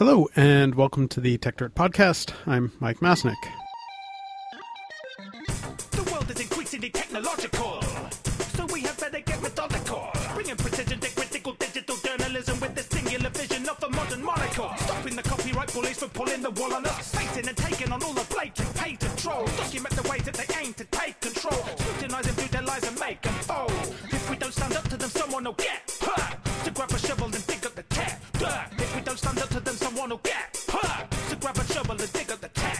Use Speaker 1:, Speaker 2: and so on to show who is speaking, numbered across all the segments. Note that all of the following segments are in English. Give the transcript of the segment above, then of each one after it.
Speaker 1: Hello, and welcome to the Techdirt Podcast. I'm Mike Masnick.
Speaker 2: The world is increasingly technological, so we have better get methodical. Bringing precision to critical digital journalism with the singular vision of a modern monocle. Stopping the copyright bullies from pulling the wool on us. And taking on all the. Document the ways that they aim to take control. Scrutinizing through their lies and make them fold. If we don't stand up to them, someone will get hurt. To grab a shovel and dig up the tech If we don't stand up to them, someone will get hurt. So grab a shovel and dig up the dirt.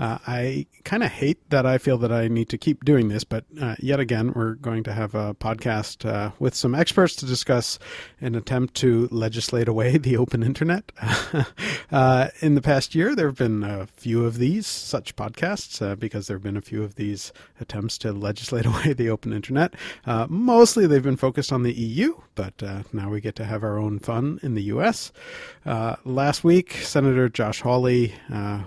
Speaker 1: Uh, I kind of hate that I feel that I need to keep doing this, but uh, yet again, we're going to have a podcast uh, with some experts to discuss an attempt to legislate away the open internet. Uh, in the past year, there have been a few of these such podcasts uh, because there have been a few of these attempts to legislate away the open internet. Uh, mostly they've been focused on the EU, but now we get to have our own fun in the US. last week, Senator Josh Hawley,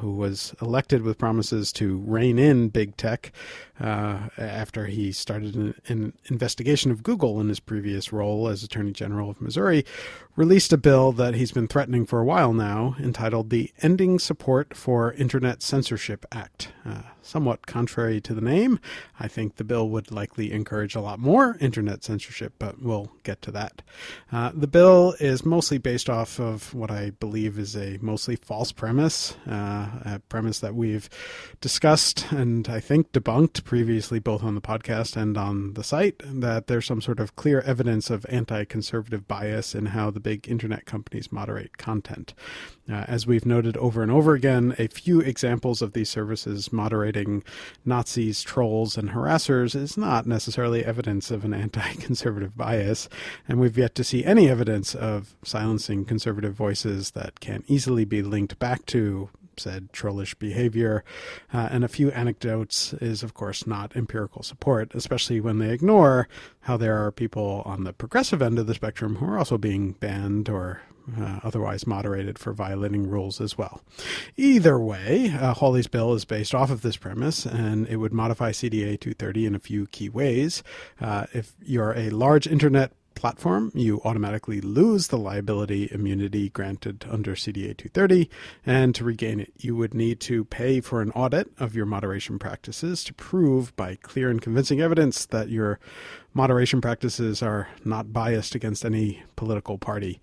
Speaker 1: who was elected with promises to rein in big tech uh, after he started an, an, investigation of Google in his previous role as Attorney General of Missouri, released a bill that he's been threatening for a while now entitled the Ending Support for Internet Censorship Act. Uh, somewhat contrary to the name, I think the bill would likely encourage a lot more internet censorship, but we'll get to that. Uh, the bill is mostly based off of what I believe is a mostly false premise, uh, a premise that we've discussed and I think debunked previously, both on the podcast and on the site, that there's some sort of clear evidence of anti conservative bias in how the big internet companies moderate content. Uh, as we've noted over and over again, a few examples of these services moderating Nazis, trolls, and harassers is not necessarily evidence of an anti conservative bias, and we've yet to see any evidence of silencing conservative voices that can easily be linked back to said trollish behavior. Uh, and a few anecdotes is, of course, not empirical support, especially when they ignore how there are people on the progressive end of the spectrum who are also being banned or uh, otherwise moderated for violating rules as well. Either way, uh, Hawley's bill is based off of this premise, and it would modify CDA 230 in a few key ways. Uh, if you're a large internet platform, you automatically lose the liability immunity granted under CDA 230. And to regain it, you would need to pay for an audit of your moderation practices to prove by clear and convincing evidence that your moderation practices are not biased against any political party.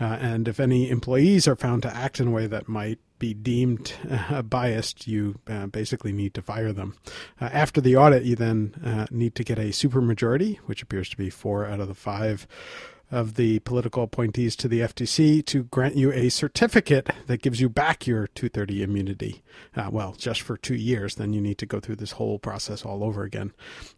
Speaker 1: Uh, and if any employees are found to act in a way that might be deemed uh, biased, you uh, basically need to fire them. Uh, after the audit, you then uh, need to get a supermajority, which appears to be four out of the five of the political appointees to the FTC to grant you a certificate that gives you back your 230 immunity. Uh, well, just for two years, then you need to go through this whole process all over again.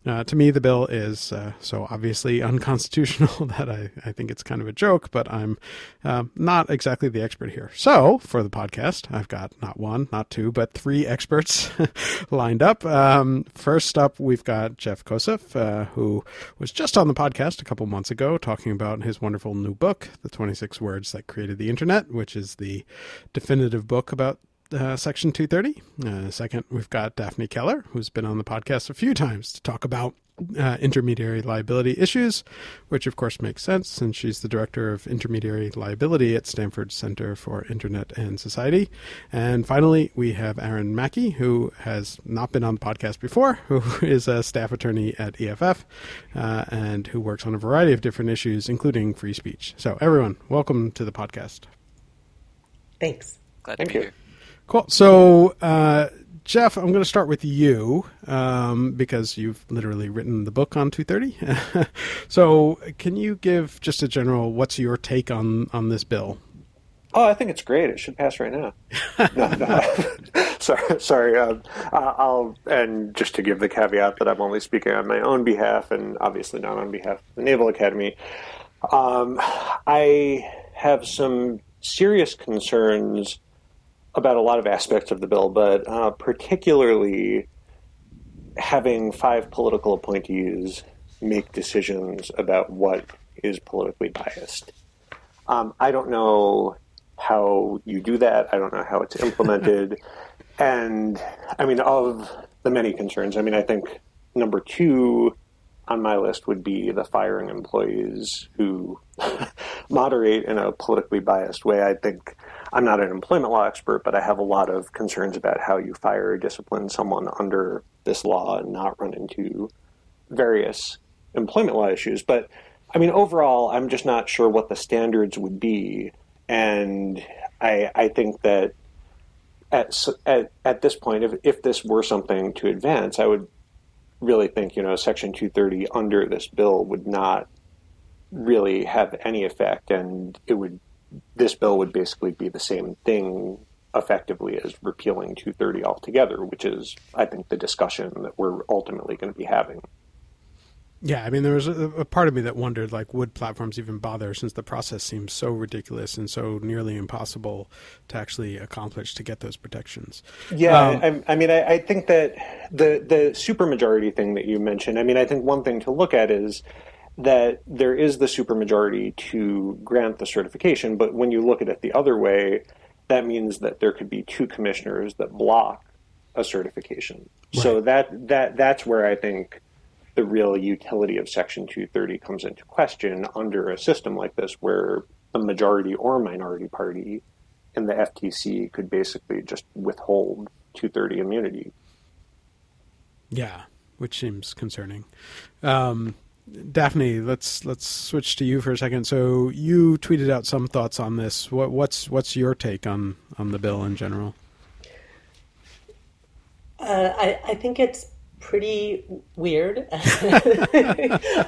Speaker 1: Uh, to me, the bill is uh, so obviously unconstitutional that I, I think it's kind of a joke, but I'm uh, not exactly the expert here. So, for the podcast, I've got not one, not two, but three experts lined up. Um, first up, we've got Jeff Kosseff, uh, who was just on the podcast a couple months ago talking about his wonderful new book, The 26 Words That Created the Internet, which is the definitive book about uh, Section 230. Uh, second, we've got Daphne Keller, who's been on the podcast a few times to talk about uh, intermediary liability issues, which of course makes sense since she's the director of intermediary liability at Stanford Center for Internet and Society. And finally, we have Aaron Mackey, who has not been on the podcast before, who is a staff attorney at EFF uh, and who works on a variety of different issues, including free speech. So, everyone, welcome to the podcast.
Speaker 3: Thanks.
Speaker 4: Glad
Speaker 5: Thank
Speaker 4: to be
Speaker 5: you.
Speaker 4: here.
Speaker 1: Cool. So, uh, Jeff, I'm going to start with you um, because you've literally written the book on 230. so, can you give just a general what's your take on on this bill?
Speaker 5: Oh, I think it's great. It should pass right now. no, no. sorry, sorry. Um, I'll and just to give the caveat that I'm only speaking on my own behalf and obviously not on behalf of the Naval Academy. Um, I have some serious concerns about a lot of aspects of the bill, but uh, particularly having five political appointees make decisions about what is politically biased. Um, I don't know how you do that. I don't know how it's implemented. and I mean, of the many concerns, I mean, I think number two on my list would be the firing employees who moderate in a politically biased way. I think I'm not an employment law expert, but I have a lot of concerns about how you fire or discipline someone under this law and not run into various employment law issues. But I mean, overall, I'm just not sure what the standards would be. And I, I think that at, at, at this point, if, if this were something to advance, I would really think, you know, Section 230 under this bill would not really have any effect. And it would this bill would basically be the same thing effectively as repealing 230 altogether, which is, I think, the discussion that we're ultimately going to be having.
Speaker 1: Yeah, I mean, there was a, a, part of me that wondered, like, would platforms even bother since the process seems so ridiculous and so nearly impossible to actually accomplish to get those protections?
Speaker 5: Yeah, um, I, I, mean, I, I, think that the the supermajority thing that you mentioned. I mean, I think one thing to look at is that there is the supermajority to grant the certification, but when you look at it the other way, that means that there could be two commissioners that block a certification. Right. So that that that's where I think the real utility of Section 230 comes into question under a system like this, where the majority or minority party in the FTC could basically just withhold 230 immunity.
Speaker 1: Yeah, which seems concerning. Um, Daphne, let's let's switch to you for a second. So you tweeted out some thoughts on this. What, what's what's your take on on the bill in general?
Speaker 3: Uh, I, I think it's pretty weird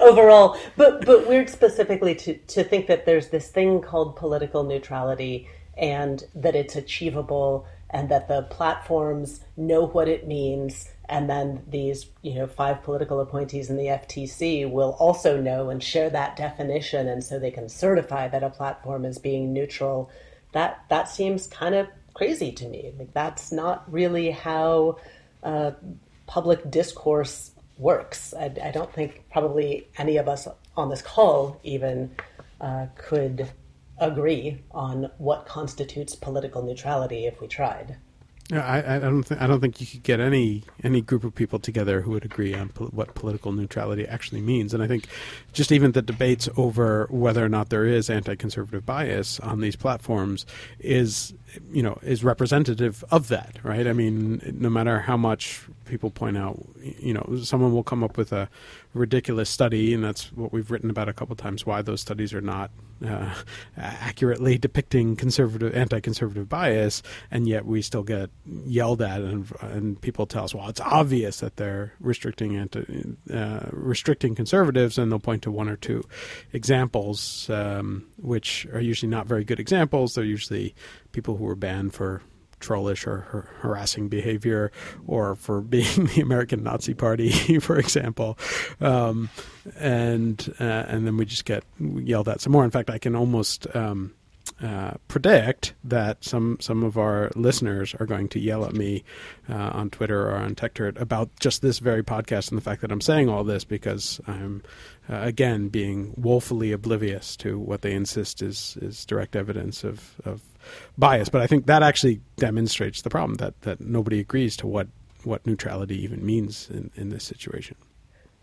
Speaker 3: overall, but but weird specifically to to think that there's this thing called political neutrality and that it's achievable and that the platforms know what it means and then these you know five political appointees in the FTC will also know and share that definition. And so they can certify that a platform is being neutral. That that seems kind of crazy to me. Like that's not really how uh, public discourse works. I, I, don't think probably any of us on this call even uh, could agree on what constitutes political neutrality if we tried
Speaker 1: I, I don't think I don't think you could get any any group of people together who would agree on po- what political neutrality actually means. And I think just even the debates over whether or not there is anti-conservative bias on these platforms is you know is representative of that, right? I mean, no matter how much people point out, you know, someone will come up with a ridiculous study, and that's what we've written about a couple times. Why those studies are not uh, accurately depicting conservative, anti-conservative bias, and yet we still get yelled at, and and people tell us, well, it's obvious that they're restricting anti, uh, restricting conservatives, and they'll point to one or two examples, um, which are usually not very good examples. They're usually people who were banned for trollish or har- harassing behavior, or for being the American Nazi Party, for example, um, and uh, and then we just get yelled at some more. In fact, I can almost um, uh, predict that some some of our listeners are going to yell at me uh, on Twitter or on Techdirt about just this very podcast and the fact that I'm saying all this because I'm uh, again being woefully oblivious to what they insist is is direct evidence of, of bias. But I think that actually demonstrates the problem that that nobody agrees to what what neutrality even means in, in this situation.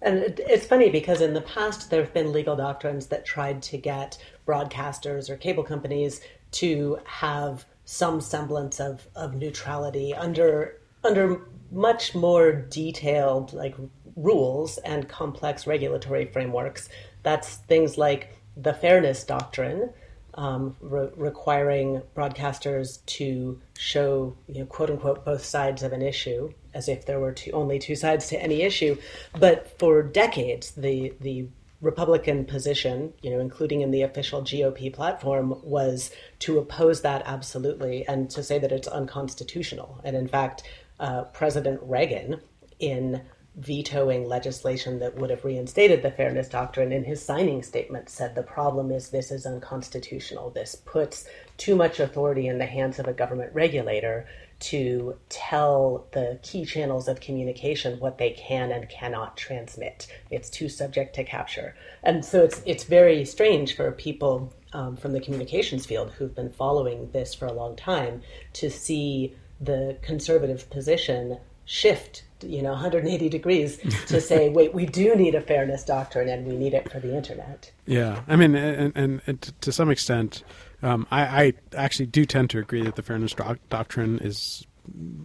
Speaker 3: And it's funny because in the past there have been legal doctrines that tried to get broadcasters or cable companies to have some semblance of, of neutrality under under much more detailed like rules and complex regulatory frameworks. That's things like the fairness doctrine, um, re- requiring broadcasters to show, you know, quote unquote, both sides of an issue, as if there were two, only two sides to any issue. But for decades, the the Republican position, you know, including in the official GOP platform, was to oppose that absolutely and to say that it's unconstitutional. And in fact, uh, President Reagan, in vetoing legislation that would have reinstated the fairness doctrine in his signing statement said the problem is this is unconstitutional this puts too much authority in the hands of a government regulator to tell the key channels of communication what they can and cannot transmit. It's too subject to capture. And so it's it's very strange for people um, from the communications field who've been following this for a long time to see the conservative position shift you know 180 degrees to say wait we do need a fairness doctrine and we need it for the internet.
Speaker 1: Yeah. I mean and, and, and to some extent um, I, I, actually do tend to agree that the fairness doc- doctrine is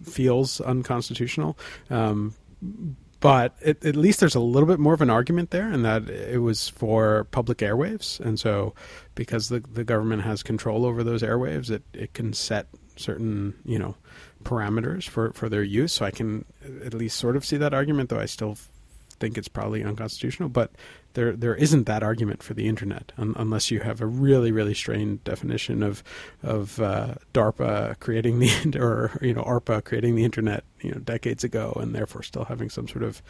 Speaker 1: feels unconstitutional um, but it, at least there's a little bit more of an argument there in that it was for public airwaves and so because the, the government has control over those airwaves it, it can set certain you know parameters for, for their use. So I can at least sort of see that argument, though I still think it's probably unconstitutional. But there there isn't that argument for the internet un- unless you have a really really strained definition of of uh, DARPA creating the or you know ARPA creating the internet you know decades ago, and therefore still having some sort of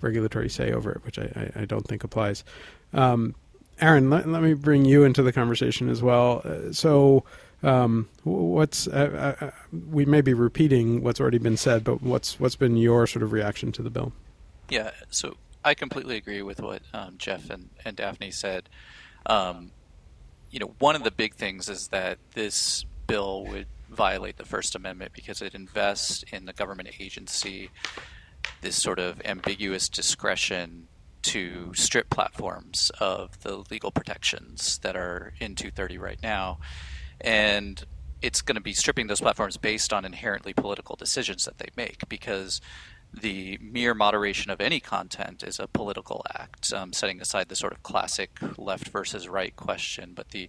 Speaker 1: regulatory say over it, which I, I, I don't think applies. Um, Aaron, let, let me bring you into the conversation as well. Uh, so um, what's uh, uh, uh, we may be repeating what's already been said, but what's what's been your sort of reaction to the bill?
Speaker 4: Yeah, so I completely agree with what um, Jeff and, and Daphne said. Um, you know, one of the big things is that this bill would violate the First Amendment because it invests in the government agency this sort of ambiguous discretion to strip platforms of the legal protections that are in 230 right now and it's going to be stripping those platforms based on inherently political decisions that they make because the mere moderation of any content is a political act, um, setting aside the sort of classic left versus right question, but the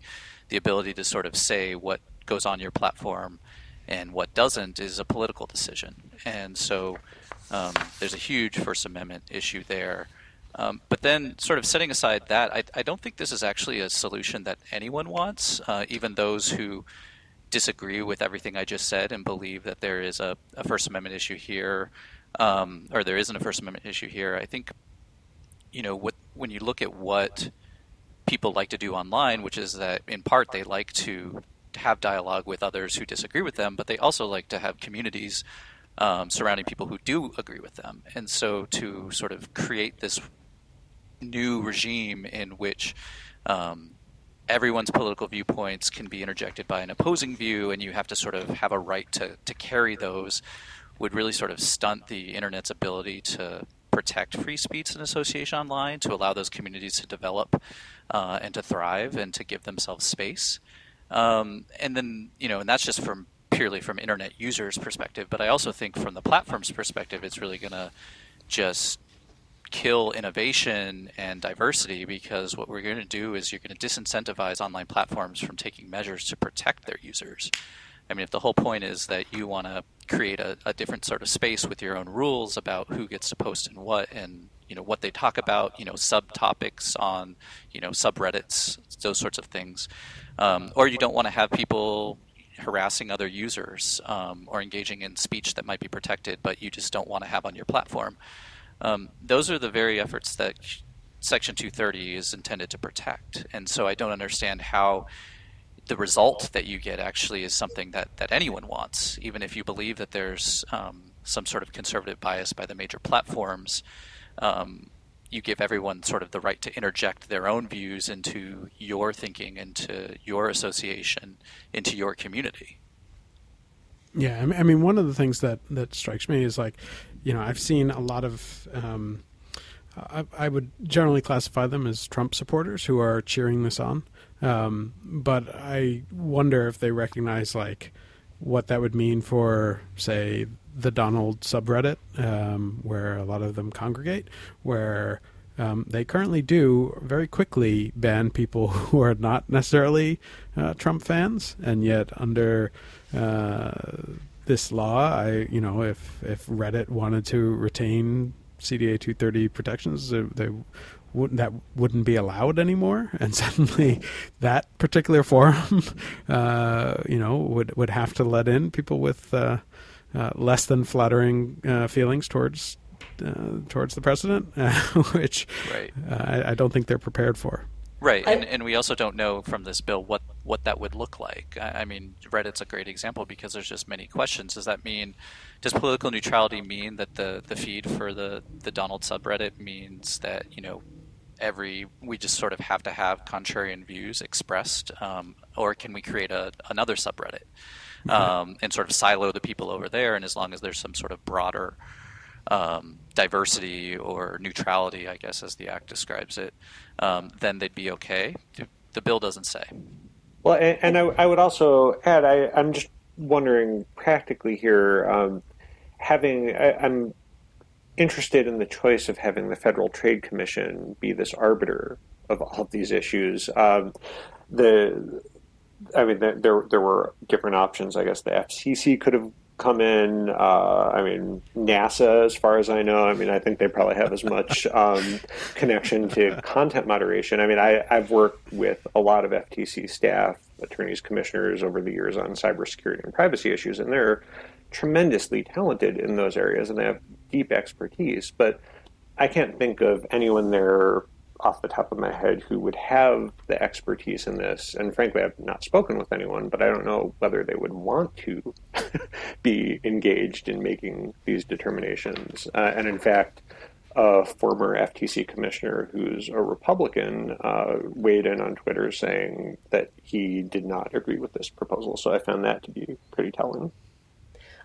Speaker 4: the ability to sort of say what goes on your platform and what doesn't is a political decision, and so um, there's a huge First Amendment issue there. Um, but then, sort of setting aside that, I, I, don't think this is actually a solution that anyone wants, uh, even those who disagree with everything I just said and believe that there is a, a First Amendment issue here, um, or there isn't a First Amendment issue here. I think, you know, what, when you look at what people like to do online, which is that in part they like to have dialogue with others who disagree with them, but they also like to have communities um, surrounding people who do agree with them. And so to sort of create this new regime in which um, everyone's political viewpoints can be interjected by an opposing view, and you have to sort of have a right to, to carry those, would really sort of stunt the internet's ability to protect free speech and association online, to allow those communities to develop uh, and to thrive and to give themselves space. Um, and then, you know, and that's just from purely from internet users' perspective, but I also think from the platform's perspective, it's really going to just kill innovation and diversity because what we're going to do is you're going to disincentivize online platforms from taking measures to protect their users. I mean, if the whole point is that you want to create a, a different sort of space with your own rules about who gets to post and what, and you know what they talk about, you know subtopics on you know subreddits, those sorts of things, um, or you don't want to have people harassing other users um, or engaging in speech that might be protected, but you just don't want to have on your platform. Um, those are the very efforts that Section 230 is intended to protect. And so I don't understand how the result that you get actually is something that, that anyone wants, even if you believe that there's um, some sort of conservative bias by the major platforms. Um, you give everyone sort of the right to interject their own views into your thinking, into your association, into your community.
Speaker 1: Yeah, I mean, one of the things that that strikes me is like you know, I've seen a lot of. Um, I, I, would generally classify them as Trump supporters who are cheering this on, um, but I wonder if they recognize like what that would mean for, say, the Donald subreddit, um, where a lot of them congregate, where um, they currently do very quickly ban people who are not necessarily uh, Trump fans, and yet under uh, this law, I you know if if Reddit wanted to retain CDA 230 protections, they, they wouldn't that wouldn't be allowed anymore, and suddenly that particular forum, uh, you know, would would have to let in people with uh, uh, less than flattering uh, feelings towards uh, towards the president, which
Speaker 4: right.
Speaker 1: Uh, I, I don't think they're prepared for.
Speaker 4: Right, and, and we also don't know from this bill what, what that would look like. I, I mean, Reddit's a great example because there's just many questions. Does that mean, does political neutrality mean that the, the feed for the, the Donald subreddit means that, you know, every, we just sort of have to have contrarian views expressed, um, or can we create a, another subreddit um, and sort of silo the people over there, and as long as there's some sort of broader um, diversity or neutrality, I guess, as the act describes it, um, then they'd be okay. The bill doesn't say.
Speaker 5: Well, and, and I, I, would also add, I, am just wondering practically here, um, having, I, I'm interested in the choice of having the Federal Trade Commission be this arbiter of all of these issues. Um, the, I mean, there there were different options. I guess the FCC could have come in. Uh, I mean, NASA, as far as I know, I mean, I think they probably have as much um, connection to content moderation. I mean, I, I've worked with a lot of FTC staff, attorneys, commissioners over the years on cybersecurity and privacy issues, and they're tremendously talented in those areas and they have deep expertise. But I can't think of anyone there off the top of my head who would have the expertise in this. And frankly, I've not spoken with anyone, but I don't know whether they would want to be engaged in making these determinations. Uh, and in fact, a former FTC commissioner who's a Republican uh, weighed in on Twitter saying that he did not agree with this proposal. So I found that to be pretty telling.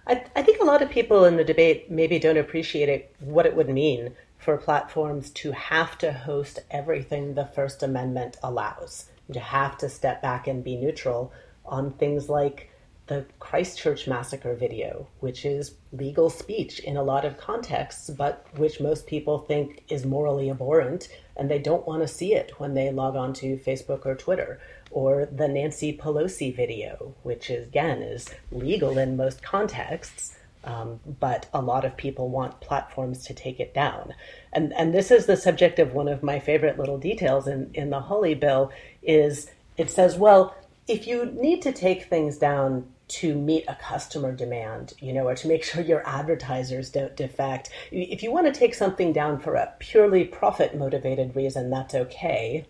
Speaker 3: I, I think a lot of people in the debate maybe don't appreciate it, what it would mean for platforms to have to host everything the First Amendment allows, to have to step back and be neutral on things like the Christchurch massacre video, which is legal speech in a lot of contexts, but which most people think is morally abhorrent, and they don't want to see it when they log on to Facebook or Twitter. Or the Nancy Pelosi video, which is, again is legal in most contexts, um, but a lot of people want platforms to take it down. And, and this is the subject of one of my favorite little details in, in the Hawley bill is it says, well, if you need to take things down to meet a customer demand, you know, or to make sure your advertisers don't defect. If you want to take something down for a purely profit motivated reason, that's okay.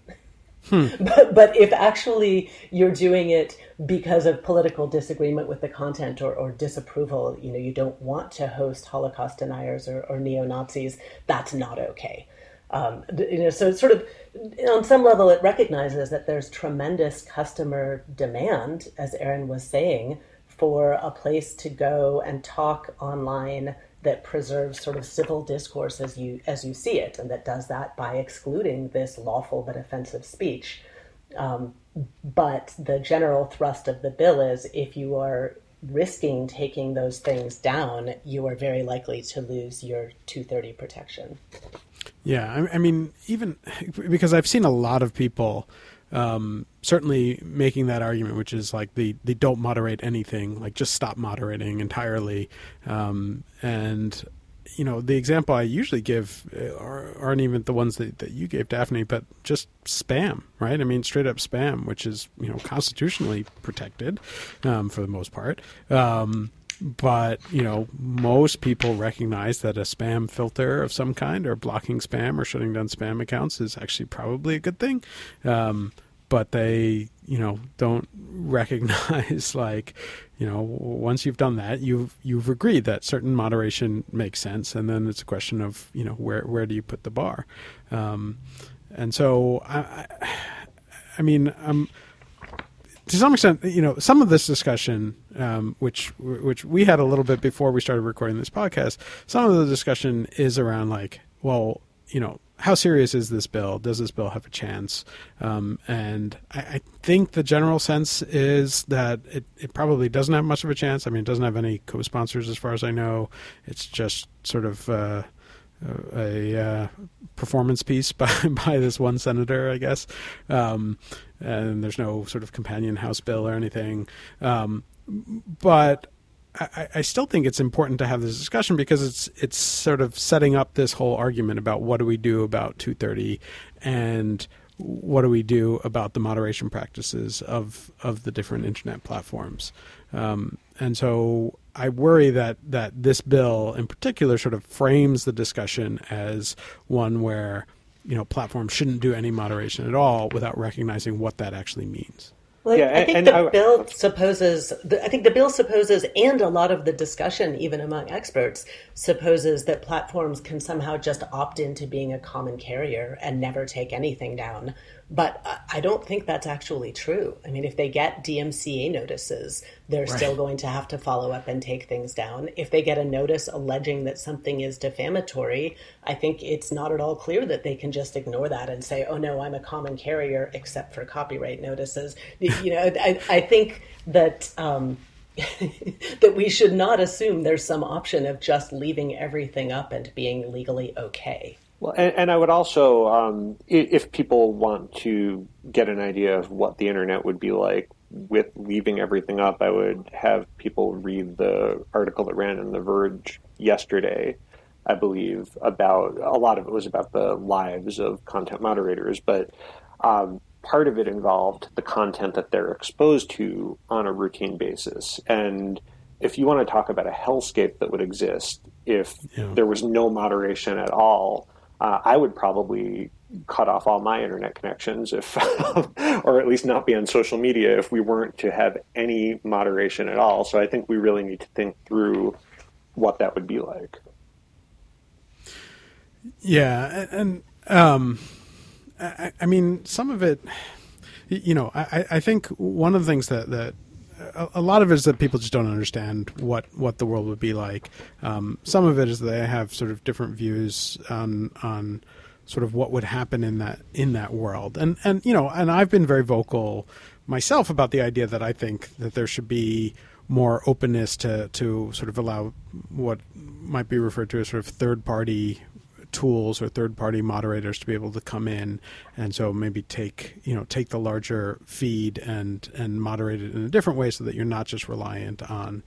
Speaker 3: Hmm. But, but if actually you're doing it because of political disagreement with the content or, or disapproval, you know, you don't want to host Holocaust deniers or, or neo Nazis, that's not okay. Um, you know, so sort of on some level, it recognizes that there's tremendous customer demand, as Aaron was saying, for a place to go and talk online that preserves sort of civil discourse as you as you see it, and that does that by excluding this lawful but offensive speech. Um, but the general thrust of the bill is if you are risking taking those things down, you are very likely to lose your 230 protection.
Speaker 1: Yeah, I, I mean, even because I've seen a lot of people um, certainly making that argument, which is like the they don't moderate anything, like just stop moderating entirely. Um, and you know, the example I usually give uh, aren't even the ones that, that you gave, Daphne, but just spam, right? I mean, straight up spam, which is you know constitutionally protected um, for the most part. Um, but you know most people recognize that a spam filter of some kind or blocking spam or shutting down spam accounts is actually probably a good thing um, but they you know don't recognize like you know once you've done that you've you've agreed that certain moderation makes sense and then it's a question of you know where where do you put the bar? Um, and so I, I, mean I mean um, to some extent, you know, some of this discussion, um, which which we had a little bit before we started recording this podcast, some of the discussion is around like, well, you know, how serious is this bill? Does this bill have a chance? Um, and I, I, think the general sense is that it, it probably doesn't have much of a chance. I mean, it doesn't have any co-sponsors as far as I know. It's just sort of uh, a uh, performance piece by by this one senator, I guess. Um, and there's no sort of companion House bill or anything. Um, but I, I, still think it's important to have this discussion because it's it's sort of setting up this whole argument about what do we do about 230 and what do we do about the moderation practices of of the different internet platforms. Um, and so I worry that that this bill in particular sort of frames the discussion as one where you know platforms shouldn't do any moderation at all without recognizing what that actually means.
Speaker 3: Well, yeah, I think and, the and bill I, supposes. I think the bill supposes, and a lot of the discussion, even among experts, supposes that platforms can somehow just opt into being a common carrier and never take anything down, But I don't think that's actually true. I mean, if they get DMCA notices, they're right. still going to have to follow up and take things down. If they get a notice alleging that something is defamatory, I think it's not at all clear that they can just ignore that and say, oh no, I'm a common carrier except for copyright notices. you know, I, I think that. Um, that we should not assume there's some option of just leaving everything up and being legally okay.
Speaker 5: Well, and, and I would also, um, if people want to get an idea of what the internet would be like with leaving everything up, I would have people read the article that ran in The Verge yesterday, I believe, about a lot of it was about the lives of content moderators, but um, part of it involved the content that they're exposed to on a routine basis. And if you want to talk about a hellscape that would exist if yeah. there was no moderation at all, uh, I would probably cut off all my internet connections if or at least not be on social media if we weren't to have any moderation at all. So i think we really need to think through what that would be like.
Speaker 1: Yeah and um, I, I, mean some of it you know I, I think one of the things that that a, lot of it is that people just don't understand what, what the world would be like. Um, some of it is they have sort of different views on on sort of what would happen in that in that world. And and you know, and I've been very vocal myself about the idea that I think that there should be more openness to to sort of allow what might be referred to as sort of third party tools or third party moderators to be able to come in and so maybe take you know take the larger feed and and moderate it in a different way so that you're not just reliant on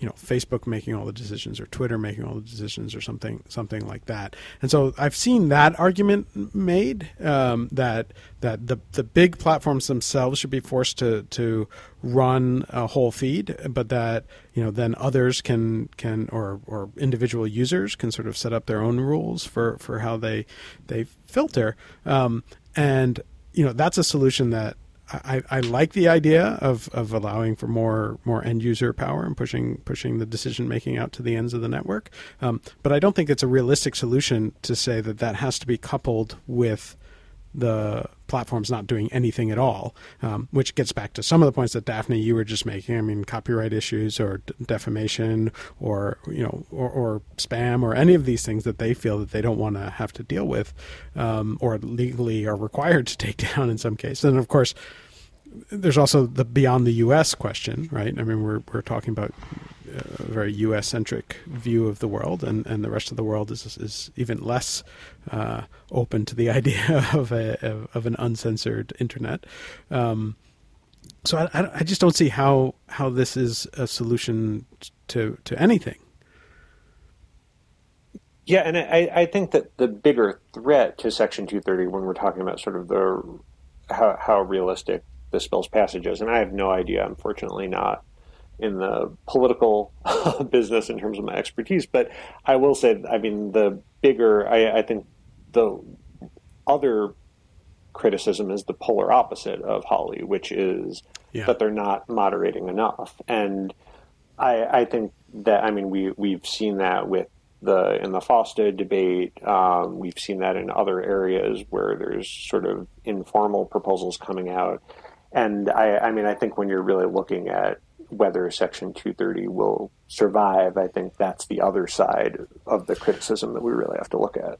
Speaker 1: you know Facebook making all the decisions or Twitter making all the decisions or something something like that. And so I've seen that argument made um, that that the the big platforms themselves should be forced to to run a whole feed, but that you know then others can can or or individual users can sort of set up their own rules for for how they they filter. Um, and you know that's a solution that I, I like the idea of, of allowing for more more end user power and pushing pushing the decision making out to the ends of the network. Um, but I don't think it's a realistic solution to say that that has to be coupled with the platforms not doing anything at all, um, which gets back to some of the points that Daphne you were just making. I mean, copyright issues or defamation or you know or, or, spam or any of these things that they feel that they don't want to have to deal with, um, or legally are required to take down in some cases. And of course, there's also the beyond the U.S. question, right? I mean, we're we're talking about a very U.S. centric view of the world, and, and the rest of the world is is even less uh, open to the idea of a of, an uncensored internet. Um, so I, I just don't see how how this is a solution to to anything.
Speaker 5: Yeah, and I, I think that the bigger threat to Section 230 when we're talking about sort of the how, how realistic this bill's passage is, and I have no idea. Unfortunately, not in the political business in terms of my expertise, but I will say, I mean, the bigger, I, I think the other criticism is the polar opposite of Hawley, which is yeah. that they're not moderating enough. And I, I, think that I mean we we've seen that with the in the FOSTA debate. Um, we've seen that in other areas where there's sort of informal proposals coming out. And I, I mean, I think when you're really looking at whether Section 230 will survive, I think that's the other side of the criticism that we really have to look at.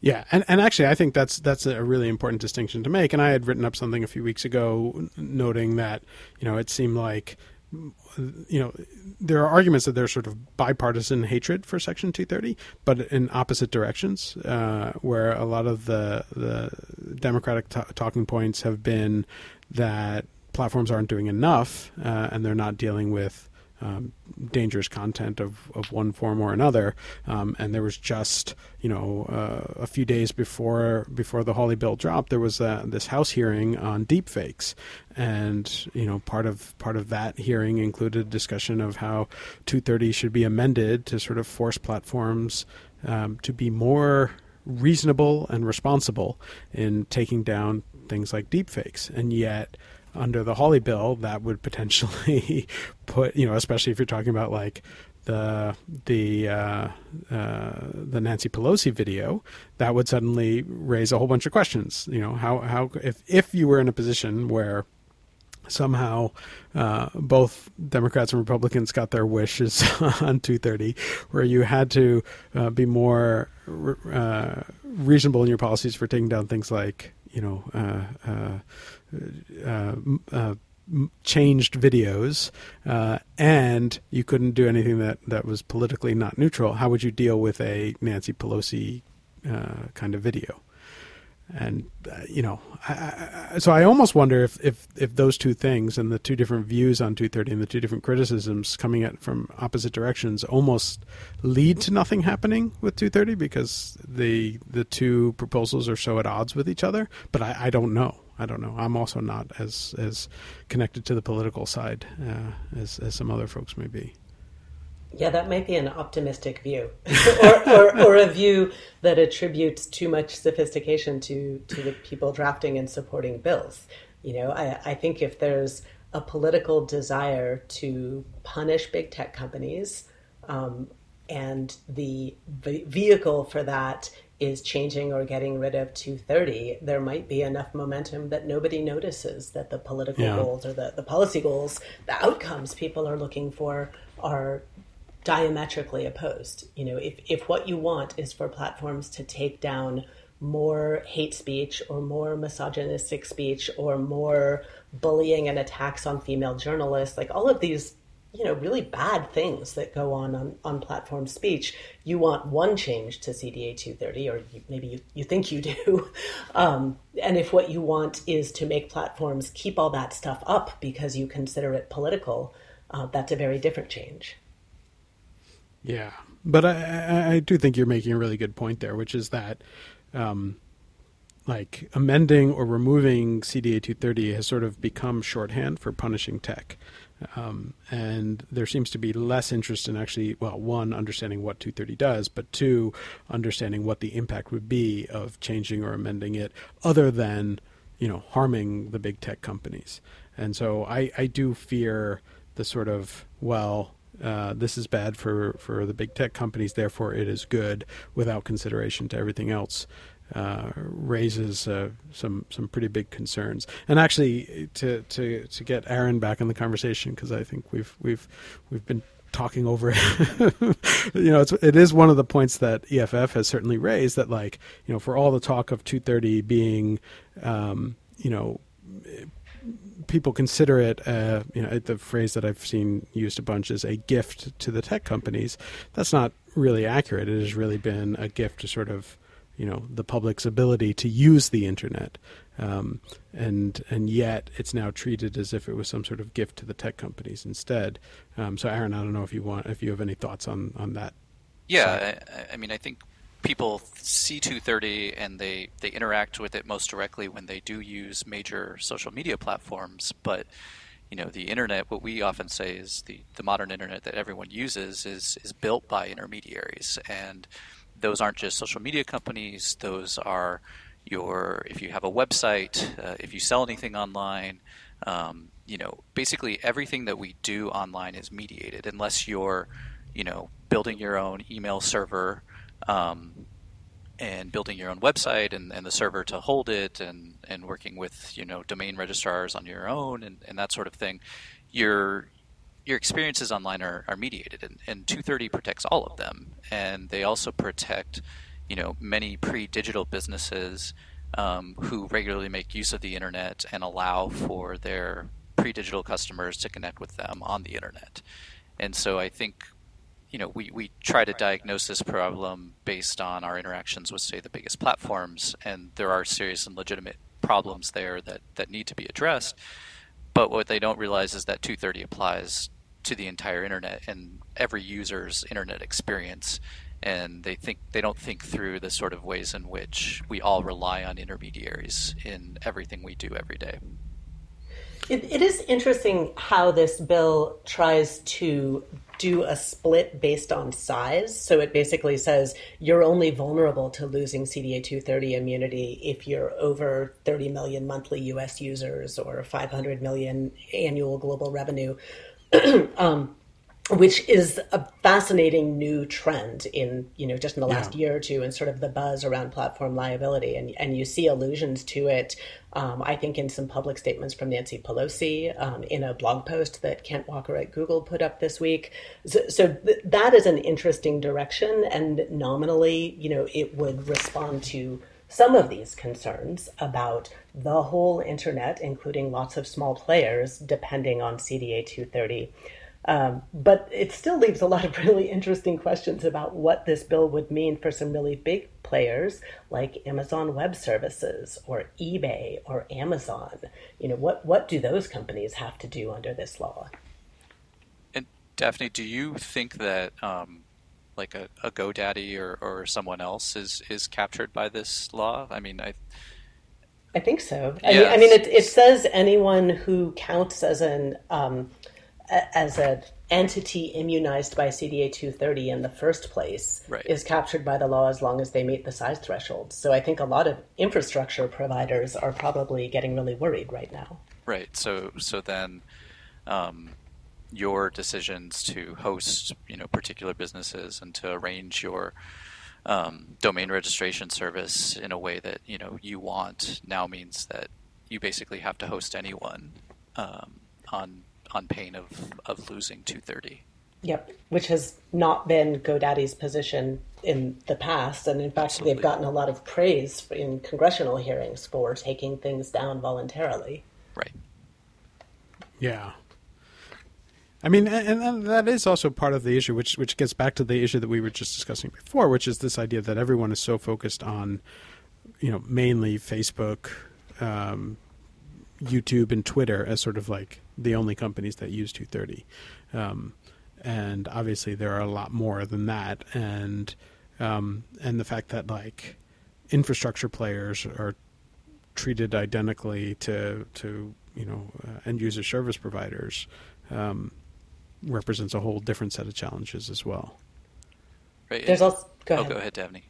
Speaker 1: Yeah, and, and actually, I think that's that's a really important distinction to make. And I had written up something a few weeks ago noting that you know it seemed like you know there are arguments that there's sort of bipartisan hatred for Section 230, but in opposite directions, uh, where a lot of the the Democratic t- talking points have been that platforms aren't doing enough uh, and they're not dealing with um, dangerous content of, of one form or another. Um, and there was just, you know, uh, a few days before before the Hawley bill dropped, there was uh, this House hearing on deepfakes, and you know, part of part of that hearing included a discussion of how 230 should be amended to sort of force platforms um, to be more reasonable and responsible in taking down things like deepfakes, and yet under the Hawley bill, that would potentially put, you know, especially if you're talking about like the the uh, uh, the Nancy Pelosi video, that would suddenly raise a whole bunch of questions. You know, how how if if you were in a position where somehow uh, both Democrats and Republicans got their wishes on 230, where you had to uh, be more uh, reasonable in your policies for taking down things like you know uh, uh, uh, changed videos, and you couldn't do anything that that was politically not neutral. How would you deal with a Nancy Pelosi kind of video? and uh, you know, I, I, so I almost wonder if, if if those two things and the two different views on 230 and the two different criticisms coming at from opposite directions almost lead to nothing happening with 230 because the the two proposals are so at odds with each other. But I, I don't know. I don't know. I'm also not as as connected to the political side uh, as as some other folks may be.
Speaker 3: Yeah, that might be an optimistic view, or, or, or, a view that attributes too much sophistication to, to the people drafting and supporting bills. You know, I, I think if there's a political desire to punish big tech companies, um, and the vehicle for that is changing or getting rid of 230, there might be enough momentum that nobody notices that the political yeah. goals or the, the policy goals, the outcomes people are looking for are diametrically opposed. You know, if, if what you want is for platforms to take down more hate speech or more misogynistic speech or more bullying and attacks on female journalists, like all of these, you know, really bad things that go on on, on platform speech, you want one change to CDA 230, or you, maybe you, you think you do. Um, and if what you want is to make platforms keep all that stuff up because you consider it political, uh, that's a very different change.
Speaker 1: Yeah, but I, I do think you're making a really good point there, which is that, um, like amending or removing CDA 230 has sort of become shorthand for punishing tech. Um, and there seems to be less interest in actually, well, one, understanding what 230 does, but two, understanding what the impact would be of changing or amending it, other than, you know, harming the big tech companies. And so I, I do fear the sort of, well, uh, this is bad for, for the big tech companies, therefore it is good without consideration to everything else. Uh, raises uh, some some pretty big concerns. And actually, to to to get Aaron back in the conversation because I think we've we've we've been talking over you know, it's, it is one of the points that EFF has certainly raised that like you know for all the talk of 230 being um, you know people consider it, uh, you know, the phrase that I've seen used a bunch is a gift to the tech companies. That's not really accurate. It has really been a gift to sort of, you know, the public's ability to use the internet, um, and and yet it's now treated as if it was some sort of gift to the tech companies instead. Um, so, Aaron, I don't know if you want if you have any thoughts on on that.
Speaker 4: Yeah, I, I mean, I think people see 230 and they, they interact with it most directly when they do use major social media platforms. But you know, the internet, what we often say is the, the modern internet that everyone uses is is built by intermediaries, and those aren't just social media companies. Those are your if you have a website, uh, if you sell anything online. Um, you know, basically everything that we do online is mediated, unless you're, you know, building your own email server um, and building your own website and, and the server to hold it and, and working with you know domain registrars on your own and, and that sort of thing, your your experiences online are, are mediated and, and 230 protects all of them and they also protect you know many pre-digital businesses um, who regularly make use of the internet and allow for their pre-digital customers to connect with them on the internet and so I think you know, we, we try to diagnose this problem based on our interactions with, say, the biggest platforms, and there are serious and legitimate problems there that, that need to be addressed. But what they don't realize is that 230 applies to the entire internet and every user's internet experience. And they think they don't think through the sort of ways in which we all rely on intermediaries in everything we do every day.
Speaker 3: It, it is interesting how this bill tries to do a split based on size. So it basically says you're only vulnerable to losing CDA 230 immunity if you're over 30 million monthly US users or 500 million annual global revenue. um, which is a fascinating new trend in you know just in the last
Speaker 1: Yeah.
Speaker 3: year or two and sort of the buzz around platform liability. And and you see allusions to it um, I think in some public statements from Nancy Pelosi um, in a blog post that Kent Walker at Google put up this week. So, so th- that is an interesting direction. And nominally you know it would respond to some of these concerns about the whole internet including lots of small players depending on CDA 230 um, but it still leaves a lot of really interesting questions about what this bill would mean for some really big players like Amazon Web Services or eBay or Amazon. You know, what, what do those companies have to do under this law?
Speaker 4: And Daphne, do you think that um, like a, a GoDaddy or, or someone else is, is captured by this law? I mean, I
Speaker 3: I think so. I mean, I mean it, it says anyone who counts as an um, as an entity immunized by CDA 230 in the first place
Speaker 4: Right.
Speaker 3: is captured by the law as long as they meet the size threshold. So I think a lot of infrastructure providers are probably getting really worried right now.
Speaker 4: right. So so then, um, your decisions to host you know particular businesses and to arrange your um, domain registration service in a way that you know you want now means that you basically have to host anyone um, on on pain of, of losing 230.
Speaker 3: Yep, which has not been GoDaddy's position in the past, and in fact,
Speaker 4: Absolutely.
Speaker 3: they've gotten a lot of praise in congressional hearings for taking things down voluntarily.
Speaker 4: Right.
Speaker 1: Yeah. I mean, and, and that is also part of the issue, which which gets back to the issue that we were just discussing before, which is this idea that everyone is so focused on, you know, mainly Facebook, um, YouTube, and Twitter as sort of like the only companies that use 230, um, and obviously there are a lot more than that, and um, and the fact that like infrastructure players are treated identically to to you know uh, end user service providers um, represents a whole different set of challenges as well.
Speaker 4: Right.
Speaker 3: There's also go
Speaker 4: oh,
Speaker 3: ahead.
Speaker 4: go ahead, Daphne.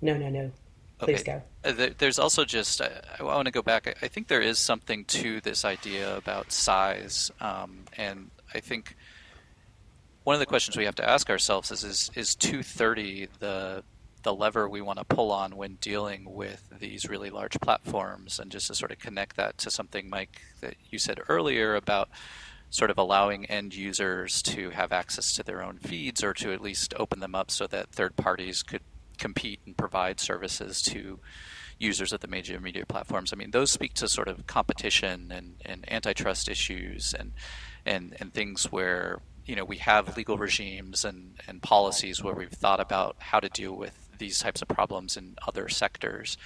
Speaker 3: No, no, no. Please go.
Speaker 4: Uh, There's also just, I, want to go back. I- I think there is something to this idea about size. Um, and I think one of the questions we have to ask ourselves is is, is 230 the, the lever we want to pull on when dealing with these really large platforms? And just to sort of connect that to something, Mike, that you said earlier about sort of allowing end users to have access to their own feeds or to at least open them up so that third parties could compete and provide services to users of the major media platforms. I mean, those speak to sort of competition and, and antitrust issues and, and, and things where, you know, we have legal regimes and, and policies where we've thought about how to deal with these types of problems in other sectors.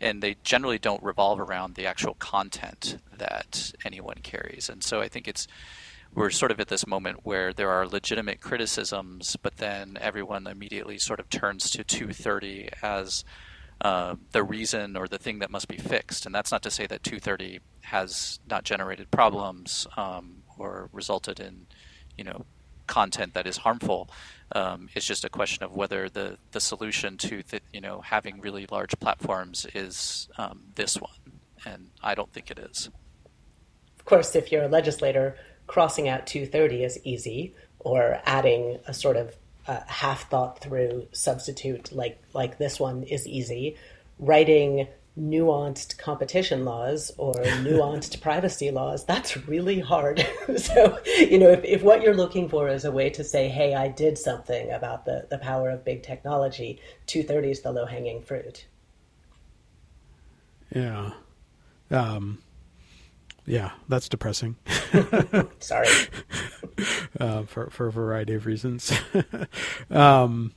Speaker 4: And they generally don't revolve around the actual content that anyone carries. And so I think it's we're sort of at this moment where there are legitimate criticisms, but then everyone immediately sort of turns to 230 as uh, the reason or the thing that must be fixed. And that's not to say that 230 has not generated problems um, or resulted in, you know, content that is harmful. Um, it's just a question of whether the, the solution to the, you know having really large platforms is um, this one, and I don't think it is.
Speaker 3: Of course, if you're a legislator, crossing out 230 is easy, or adding a sort of uh, half thought through substitute like like this one is easy. Writing nuanced competition laws or nuanced privacy laws that's really hard so you know if, if what you're looking for is a way to say hey i did something about the, the power of big technology 230 is the low hanging fruit
Speaker 1: Yeah. Um, yeah, that's depressing
Speaker 3: sorry
Speaker 1: uh, for for a variety of reasons. um,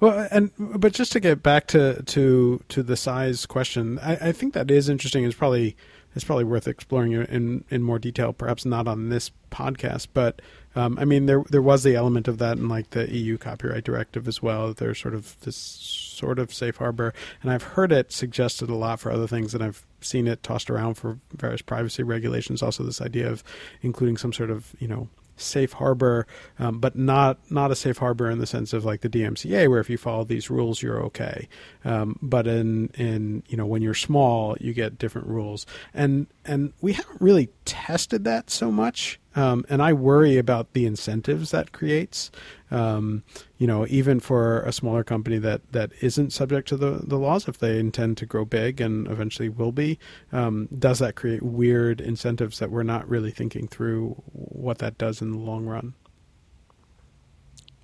Speaker 1: well, and but just to get back to to to the size question, I, I think that is interesting. It's probably it's probably worth exploring in in more detail. Perhaps not on this podcast, but um, I mean there there was the element of that in like the EU copyright directive as well. There's sort of this sort of safe harbor, and I've heard it suggested a lot for other things, and I've seen it tossed around for various privacy regulations. Also, this idea of including some sort of you know safe harbor, um, but not not a safe harbor in the sense of like the DMCA, where if you follow these rules, you're okay. Um, but in in you know when you're small, you get different rules, and and we haven't really tested that so much. Um, and I worry about the incentives that creates. Um, you know, even for a smaller company that, that isn't subject to the, the laws, if they intend to grow big and eventually will be, um, does that create weird incentives that we're not really thinking through what that does in the long run?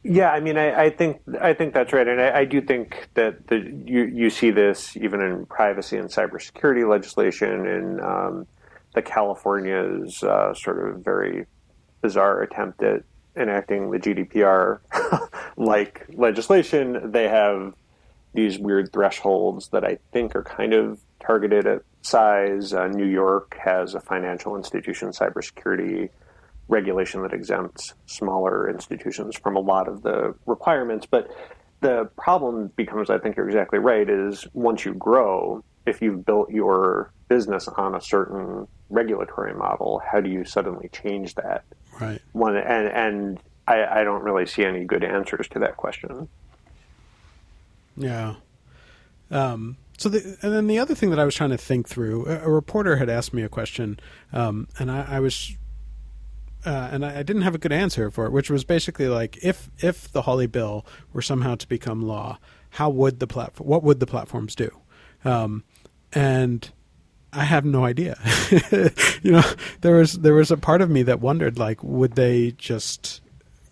Speaker 5: Yeah, I mean, I, I, think I think that's right, and I, I, do think that the you you see this even in privacy and cybersecurity legislation, in um, the California's uh, sort of very bizarre attempt at enacting the GDPR like legislation. They have these weird thresholds that I think are kind of targeted at size. Uh, New York has a financial institution cybersecurity regulation that exempts smaller institutions from a lot of the requirements. But the problem becomes, I think you're exactly right, is once you grow, if you've built your business on a certain regulatory model, how do you suddenly change that?
Speaker 1: Right.
Speaker 5: One and and I, I don't really see any good answers to that question.
Speaker 1: Yeah. Um, so, the, and then the other thing that I was trying to think through, a, a reporter had asked me a question, um, and I, I was uh, and I, I, didn't have a good answer for it, which was basically like if if the Hawley bill were somehow to become law, how would the platform? What would the platforms do? Um, and I have no idea. you know, there was there was a part of me that wondered like, would they just,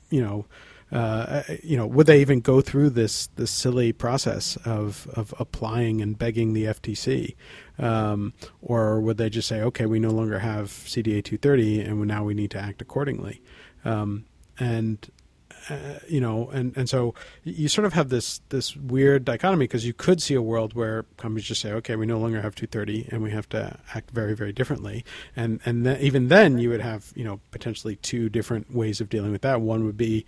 Speaker 1: you know, uh, you know, would they even go through this this silly process of of applying and begging the FTC, um, or would they just say, okay, we no longer have CDA 230, and now we need to act accordingly? Um, and uh, you know, and, and so you sort of have this this weird dichotomy because you could see a world where companies just say, okay, we no longer have 230 and we have to act very very differently, and and th- even then you would have you know potentially two different ways of dealing with that. One would be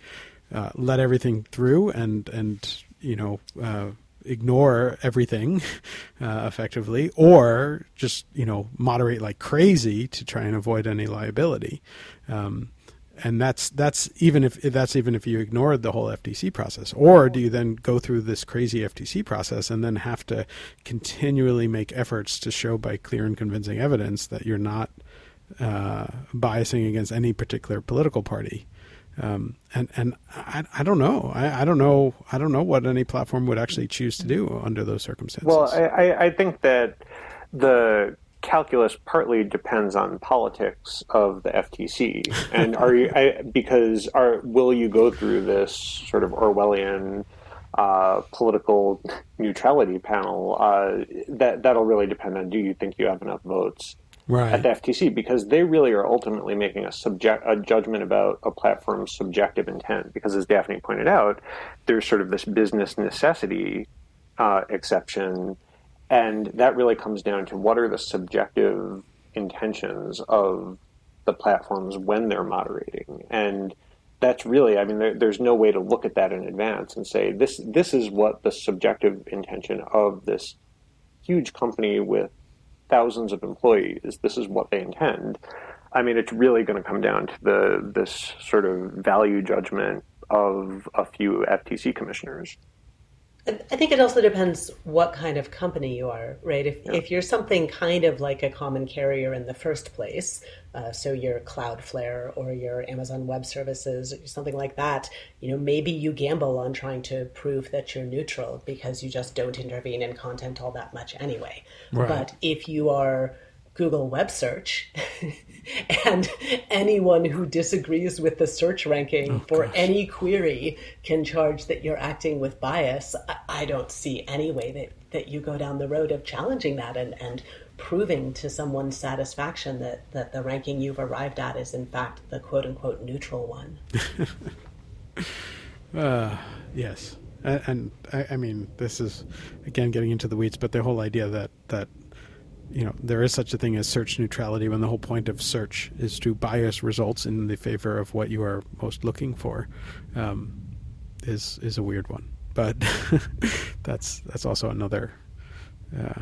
Speaker 1: uh, let everything through and and you know uh, ignore everything uh, effectively, or just you know moderate like crazy to try and avoid any liability. Um, and that's that's even if that's even if you ignored the whole FTC process, or do you then go through this crazy FTC process and then have to continually make efforts to show by clear and convincing evidence that you're not uh, biasing against any particular political party? Um, and and I, I don't know. I, I don't know. I don't know what any platform would actually choose to do under those circumstances.
Speaker 5: Well, I, I think that the calculus partly depends on politics of the FTC, and are you I, because are will you go through this sort of Orwellian uh, political neutrality panel? Uh, that that'll really depend on do you think you have enough votes
Speaker 1: right.
Speaker 5: at the FTC because they really are ultimately making a subject a judgment about a platform's subjective intent. Because as Daphne pointed out, there's sort of this business necessity uh, exception, and that really comes down to what are the subjective intentions of the platforms when they're moderating and that's really i mean there, there's no way to look at that in advance and say this this is what the subjective intention of this huge company with thousands of employees. This is what they intend. I mean, it's really going to come down to the this sort of value judgment of a few FTC commissioners.
Speaker 3: I think it also depends what kind of company you are, right? If, yeah. if you're something kind of like a common carrier in the first place, uh, so your Cloudflare or your Amazon Web Services, something like that, you know, maybe you gamble on trying to prove that you're neutral because you just don't intervene in content all that much anyway. Right. But if you are Google web search, and anyone who disagrees with the search ranking oh, for gosh. any query can charge that you're acting with bias. I don't see any way that, that you go down the road of challenging that and, and proving to someone's satisfaction that, that the ranking you've arrived at is in fact the quote unquote neutral one.
Speaker 1: uh, yes. And, and I, I mean, this is again getting into the weeds, but the whole idea that that you know there is such a thing as search neutrality when the whole point of search is to bias results in the favor of what you are most looking for um, is is a weird one but that's that's also another uh,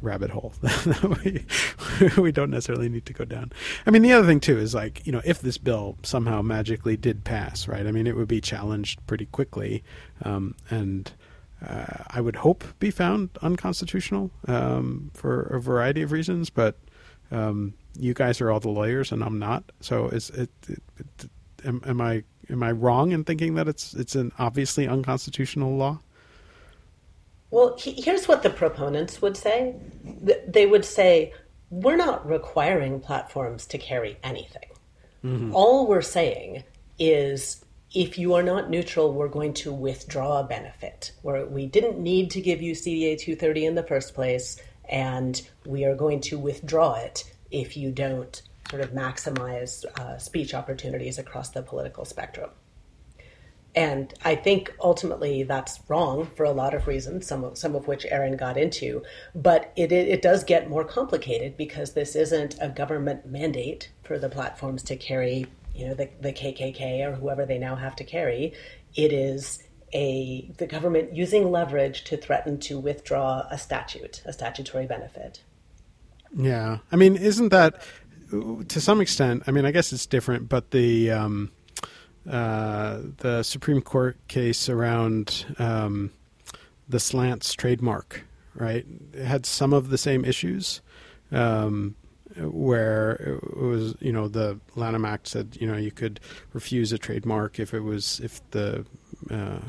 Speaker 1: rabbit hole we, we don't necessarily need to go down. I mean, the other thing too is like you know if this bill somehow magically did pass, right? I mean, it would be challenged pretty quickly, um, and uh, I would hope be found unconstitutional um, for a variety of reasons, but um, you guys are all the lawyers and I'm not. So is it, it, it am, am I am I wrong in thinking that it's it's an obviously unconstitutional law?
Speaker 3: Well, he, here's what the proponents would say. They would say, we're not requiring platforms to carry anything. Mm-hmm. All we're saying is if you are not neutral, we're going to withdraw a benefit. Where we didn't need to give you CDA 230 in the first place, and we are going to withdraw it if you don't sort of maximize uh, speech opportunities across the political spectrum. And I think ultimately that's wrong for a lot of reasons, some of, some of which Aaron got into. But it, it, it does get more complicated because this isn't a government mandate for the platforms to carry, you know, the, the KKK or whoever they now have to carry. It is a the government using leverage to threaten to withdraw a statute, a statutory benefit.
Speaker 1: Yeah, I mean, isn't that to some extent? I mean, I guess it's different, but the um, uh, the Supreme Court case around um, the slants trademark, right? It had some of the same issues. Um, where it was, you know, the Lanham Act said, you know, you could refuse a trademark if it was if the uh,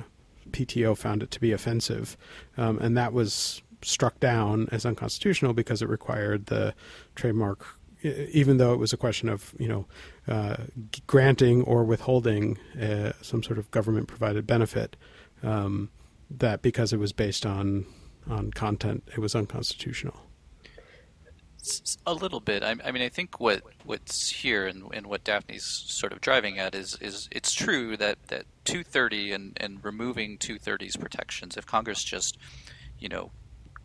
Speaker 1: PTO found it to be offensive, um, and that was struck down as unconstitutional because it required the trademark, even though it was a question of you know uh, granting or withholding uh, some sort of government provided benefit. Um, that because it was based on on content, it was unconstitutional.
Speaker 4: A little bit. I, I mean, I think what what's here and, and what Daphne's sort of driving at is is it's true that, that 230 and, and removing 230's protections, if Congress just, you know,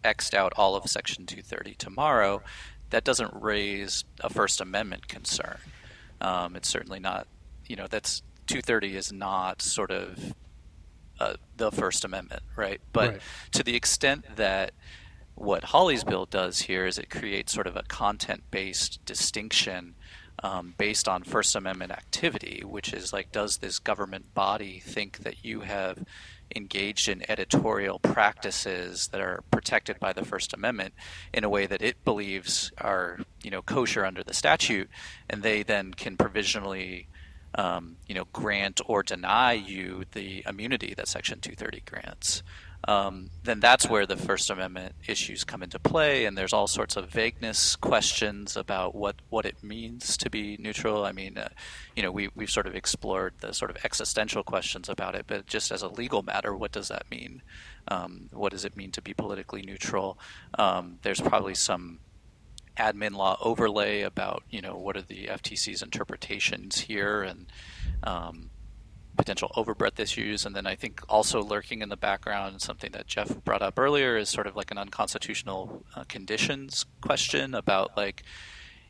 Speaker 4: xed out all of Section 230 tomorrow, that doesn't raise a First Amendment concern. Um, it's certainly not, you know, that's 230 is not sort of uh, the First Amendment, right? But right. to the extent that what Hawley's bill does here is it creates sort of a content based distinction um, based on First Amendment activity, which is like, does this government body think that you have engaged in editorial practices that are protected by the First Amendment in a way that it believes are, you know, kosher under the statute, and they then can provisionally, um, you know, grant or deny you the immunity that Section 230 grants um, then that's where the First Amendment issues come into play, and there's all sorts of vagueness questions about what, what it means to be neutral. I mean, uh, you know, we we've sort of explored the sort of existential questions about it, but just as a legal matter, what does that mean? Um, what does it mean to be politically neutral? Um, there's probably some admin law overlay about you know what are the FTC's interpretations here and um, potential overbreadth issues. And then I think also lurking in the background, something that Jeff brought up earlier is sort of like an unconstitutional uh, conditions question about like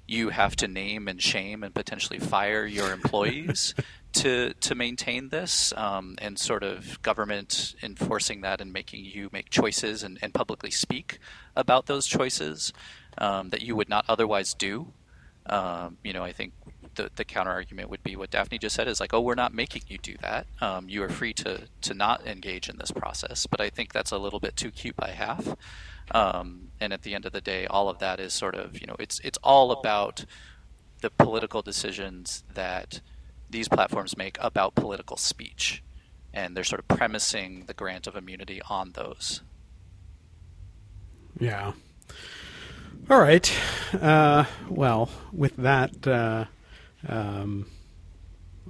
Speaker 4: you have to name and shame and potentially fire your employees to to maintain this, um, and sort of government enforcing that and making you make choices and, and publicly speak about those choices um, that you would not otherwise do. Um, you know, I think the, the counter argument would be what Daphne just said is like, oh, we're not making you do that. Um, you are free to to not engage in this process. But I think that's a little bit too cute by half. Um, and at the end of the day, all of that is sort of you know it's it's all about the political decisions that these platforms make about political speech, and they're sort of premising the grant of immunity on those.
Speaker 1: Yeah. All right. Uh, well, with that, uh, um,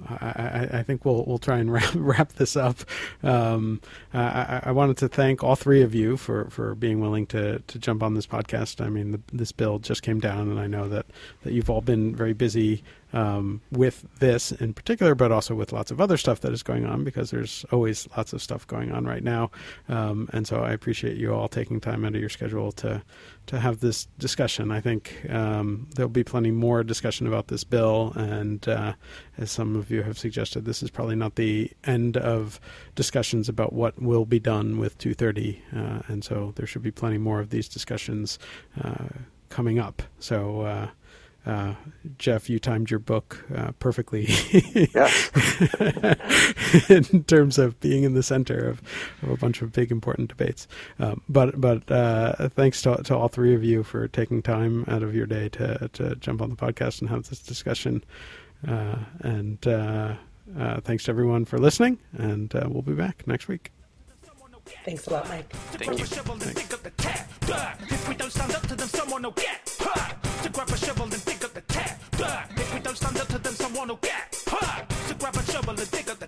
Speaker 1: I, I, think we'll we'll try and wrap, wrap this up. Um, I, I, wanted to thank all three of you for, for being willing to, to jump on this podcast. I mean, the, this bill just came down, and I know that, that you've all been very busy um, with this in particular, but also with lots of other stuff that is going on because there's always lots of stuff going on right now. Um, and so I appreciate you all taking time out of your schedule to to have this discussion. I think um, there'll be plenty more discussion about this bill, and uh, as some of you have suggested, this is probably not the end of discussions about what will be done with 230, uh, and so there should be plenty more of these discussions uh, coming up. So. Uh, Jeff, you timed your book uh, perfectly in terms of being in the center of, of a bunch of big important debates. Um, but but uh, thanks to, to all three of you for taking time out of your day to to jump on the podcast and have this discussion. Uh, and uh, uh, thanks to everyone for listening. And uh, we'll be back next week.
Speaker 3: Thanks a lot, Mike.
Speaker 4: Thank you.
Speaker 2: a shovel and dig up the tap. Duh. If we don't stand up to them, someone will get hurt. To grab a shovel and If we don't stand up to them, someone will get hurt. So grab a shovel and dig up